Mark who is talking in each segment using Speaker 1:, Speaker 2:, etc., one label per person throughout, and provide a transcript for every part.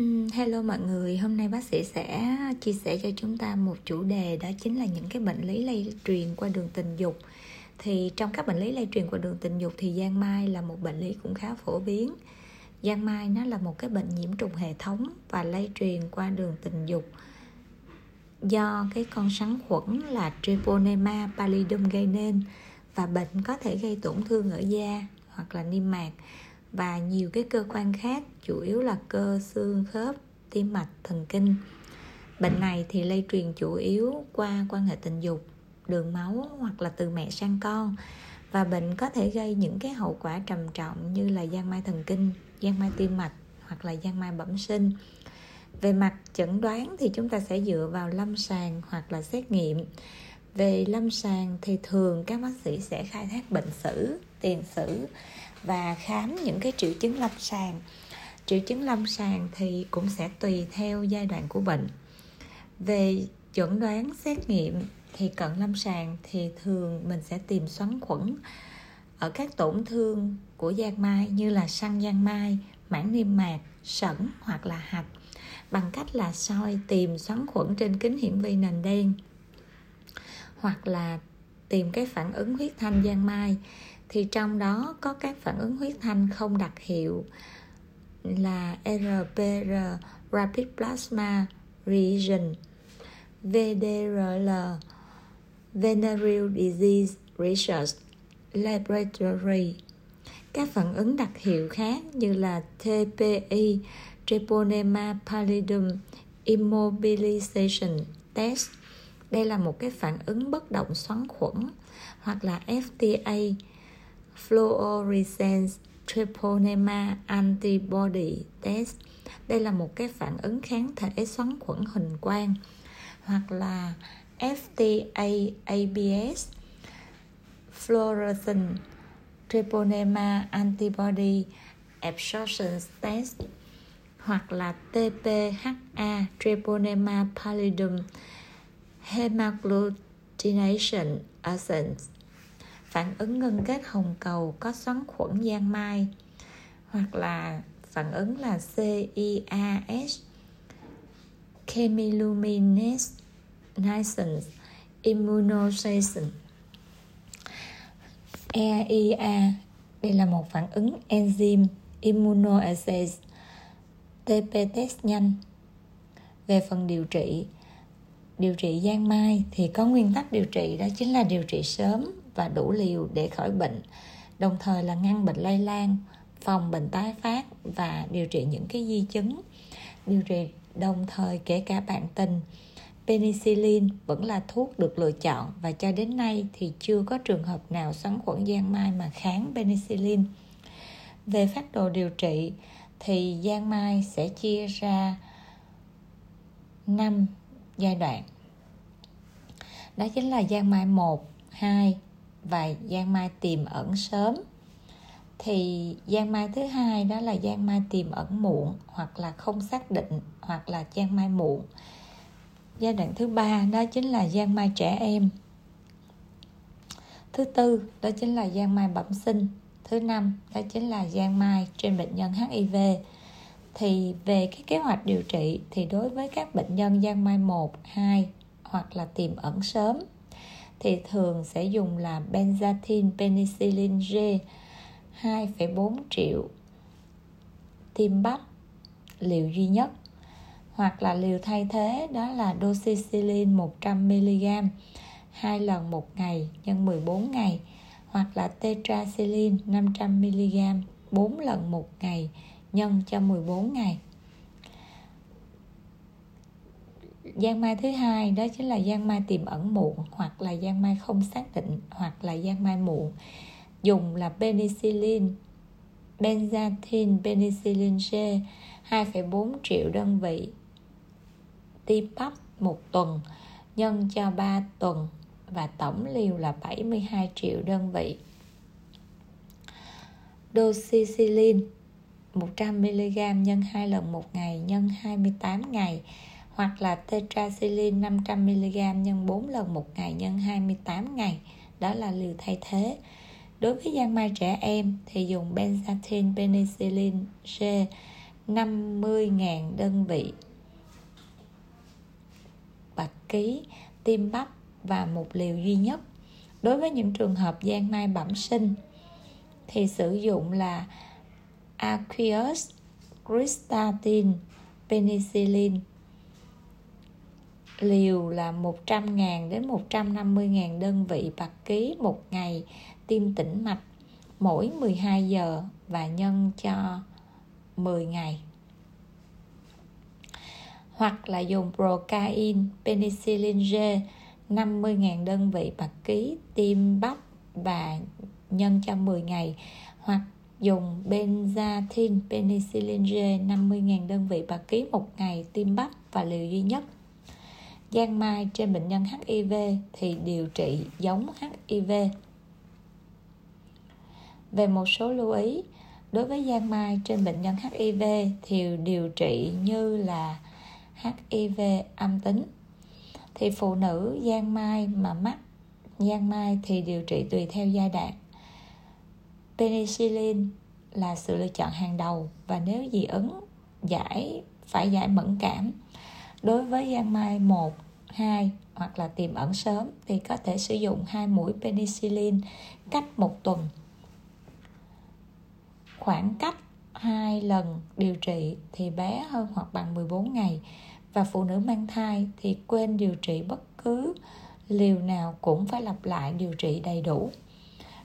Speaker 1: Ừ, hello mọi người, hôm nay bác sĩ sẽ chia sẻ cho chúng ta một chủ đề đó chính là những cái bệnh lý lây truyền qua đường tình dục. Thì trong các bệnh lý lây truyền qua đường tình dục thì giang mai là một bệnh lý cũng khá phổ biến. Giang mai nó là một cái bệnh nhiễm trùng hệ thống và lây truyền qua đường tình dục do cái con sắn khuẩn là Treponema pallidum gây nên và bệnh có thể gây tổn thương ở da hoặc là niêm mạc và nhiều cái cơ quan khác chủ yếu là cơ, xương, khớp, tim mạch, thần kinh. Bệnh này thì lây truyền chủ yếu qua quan hệ tình dục, đường máu hoặc là từ mẹ sang con. Và bệnh có thể gây những cái hậu quả trầm trọng như là giang mai thần kinh, giang mai tim mạch hoặc là giang mai bẩm sinh. Về mặt chẩn đoán thì chúng ta sẽ dựa vào lâm sàng hoặc là xét nghiệm. Về lâm sàng thì thường các bác sĩ sẽ khai thác bệnh sử, tiền sử và khám những cái triệu chứng lâm sàng triệu chứng lâm sàng thì cũng sẽ tùy theo giai đoạn của bệnh. Về chẩn đoán, xét nghiệm thì cận lâm sàng thì thường mình sẽ tìm xoắn khuẩn ở các tổn thương của giang mai như là săn giang mai mảng niêm mạc sẩn hoặc là hạch. Bằng cách là soi tìm xoắn khuẩn trên kính hiển vi nền đen hoặc là tìm cái phản ứng huyết thanh giang mai. Thì trong đó có các phản ứng huyết thanh không đặc hiệu là RPR Rapid Plasma Region, VDRL Venereal Disease Research Laboratory. Các phản ứng đặc hiệu khác như là TPI Treponema pallidum immobilization test. Đây là một cái phản ứng bất động xoắn khuẩn hoặc là FTA fluorescence treponema antibody test. Đây là một cái phản ứng kháng thể xoắn khuẩn hình quang, hoặc là FTA ABS fluorescent treponema antibody absorption test, hoặc là TPHA treponema pallidum hemagglutination assent phản ứng ngân kết hồng cầu có xoắn khuẩn giang mai, hoặc là phản ứng là CIAS chemiluminescence immunosation EIA đây là một phản ứng enzyme immunoassay TP test nhanh. Về phần điều trị điều trị giang mai thì có nguyên tắc điều trị đó chính là điều trị sớm và đủ liều để khỏi bệnh đồng thời là ngăn bệnh lây lan phòng bệnh tái phát và điều trị những cái di chứng. Điều trị đồng thời kể cả bạn tình penicillin vẫn là thuốc được lựa chọn và cho đến nay thì chưa có trường hợp nào xoắn khuẩn giang mai mà kháng penicillin. Về phát đồ điều trị thì giang mai sẽ chia ra 5 giai đoạn. Đó chính là giang mai 1, 2 và giang mai tiềm ẩn sớm. Thì giang mai thứ hai đó là giang mai tiềm ẩn muộn hoặc là không xác định hoặc là giang mai muộn. Giai đoạn thứ ba đó chính là giang mai trẻ em. Thứ tư đó chính là giang mai bẩm sinh. Thứ năm đó chính là giang mai trên bệnh nhân hiv thì về cái kế hoạch điều trị thì đối với các bệnh nhân giang mai 1, 2 hoặc là tiềm ẩn sớm thì thường sẽ dùng là benzathine penicillin G 2,4 triệu tiêm bắp liều duy nhất. Hoặc là liều thay thế đó là doxycycline 100mg hai lần một ngày nhân 14 ngày. Hoặc là tetracycline 500mg 4 lần một ngày nhân cho 14 ngày. Gian mai thứ hai đó chính là gian mai tiềm ẩn muộn hoặc là gian mai không xác định hoặc là gian mai muộn dùng là penicillin benzathine penicillin G 2,4 triệu đơn vị. Tiêm bắp một tuần nhân cho 3 tuần và tổng liều là 72 triệu đơn vị. Doxycycline 100mg nhân 2 lần một ngày nhân 28 ngày hoặc là tetracycline 500mg nhân 4 lần một ngày nhân 28 ngày. Đó là liều thay thế. Đối với giang mai trẻ em thì dùng benzathine penicillin C 50.000 đơn vị bạc ký, tiêm bắp và một liều duy nhất đối với những trường hợp giang mai bẩm sinh thì sử dụng là aqueous Cristatin penicillin liều là 100.000 đến 150.000 đơn vị bạc ký một ngày tiêm tĩnh mạch mỗi 12 giờ và nhân cho 10 ngày. Hoặc là dùng procain penicillin G 50.000 đơn vị bạc ký tiêm bắp và nhân cho 10 ngày. Hoặc dùng benzathine, penicillin G 50.000 đơn vị bạc ký một ngày tiêm bắp và liều duy nhất giang mai trên bệnh nhân HIV thì điều trị giống HIV về một số lưu ý, đối với giang mai trên bệnh nhân HIV thì điều trị như là HIV âm tính. Thì phụ nữ giang mai mà mắc, giang mai thì điều trị tùy theo giai đoạn. Penicillin là sự lựa chọn hàng đầu và nếu dị ứng giải, phải giải mẫn cảm đối với giang mai 1, 2 hoặc là tiềm ẩn sớm thì có thể sử dụng hai mũi penicillin cách một tuần. Khoảng cách hai lần điều trị thì bé hơn hoặc bằng 14 ngày. Và phụ nữ mang thai thì quên điều trị bất cứ liều nào cũng phải lặp lại điều trị đầy đủ.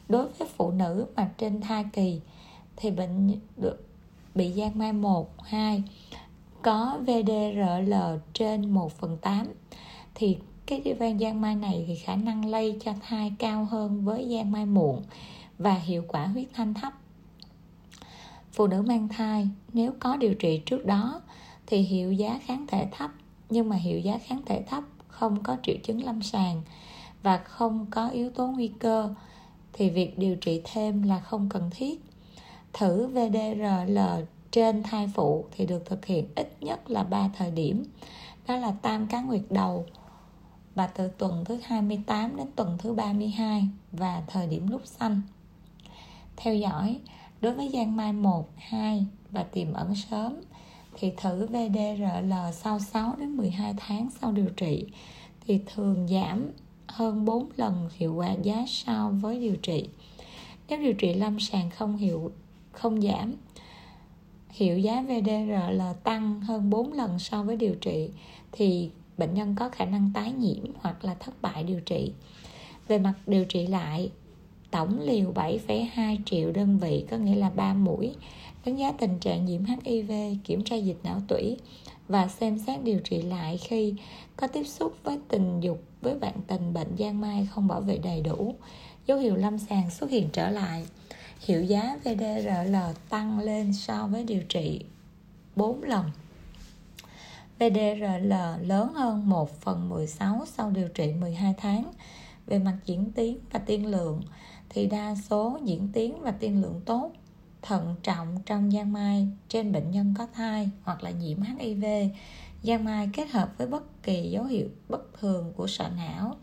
Speaker 1: Đối với phụ nữ mà trên thai kỳ thì bệnh được bị giang mai 1, 2 có VDRL trên 1 phần 8 thì cái van giang mai này thì khả năng lây cho thai cao hơn với giang mai muộn và hiệu quả huyết thanh thấp. Phụ nữ mang thai nếu có điều trị trước đó thì hiệu giá kháng thể thấp, nhưng mà hiệu giá kháng thể thấp không có triệu chứng lâm sàng và không có yếu tố nguy cơ thì việc điều trị thêm là không cần thiết. Thử VDRL trên thai phụ thì được thực hiện ít nhất là 3 thời điểm đó là tam cá nguyệt đầu và từ tuần thứ 28 đến tuần thứ 32 và thời điểm lúc xanh. Theo dõi, đối với gian mai 1, 2 và tiềm ẩn sớm thì thử VDRL sau 6 đến 12 tháng sau điều trị thì thường giảm hơn 4 lần hiệu quả giá so với điều trị. Nếu điều trị lâm sàng không hiệu không giảm hiệu giá VDR là tăng hơn 4 lần so với điều trị thì bệnh nhân có khả năng tái nhiễm hoặc là thất bại điều trị. Về mặt điều trị lại, tổng liều 7,2 triệu đơn vị có nghĩa là 3 mũi, đánh giá tình trạng nhiễm HIV, kiểm tra dịch não tủy và xem xét điều trị lại khi có tiếp xúc với tình dục với bạn tình bệnh giang mai không bảo vệ đầy đủ, dấu hiệu lâm sàng xuất hiện trở lại hiệu giá VDRL tăng lên so với điều trị 4 lần. VDRL lớn hơn 1 phần 16 sau điều trị 12 tháng. Về mặt diễn tiến và tiên lượng thì đa số diễn tiến và tiên lượng tốt, thận trọng trong giang mai trên bệnh nhân có thai hoặc là nhiễm HIV. Giang mai kết hợp với bất kỳ dấu hiệu bất thường của sọ não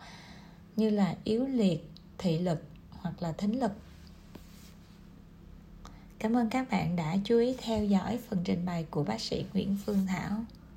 Speaker 1: như là yếu liệt, thị lực hoặc là thính lực Cảm ơn các bạn đã chú ý theo dõi phần trình bày của bác sĩ Nguyễn Phương Thảo.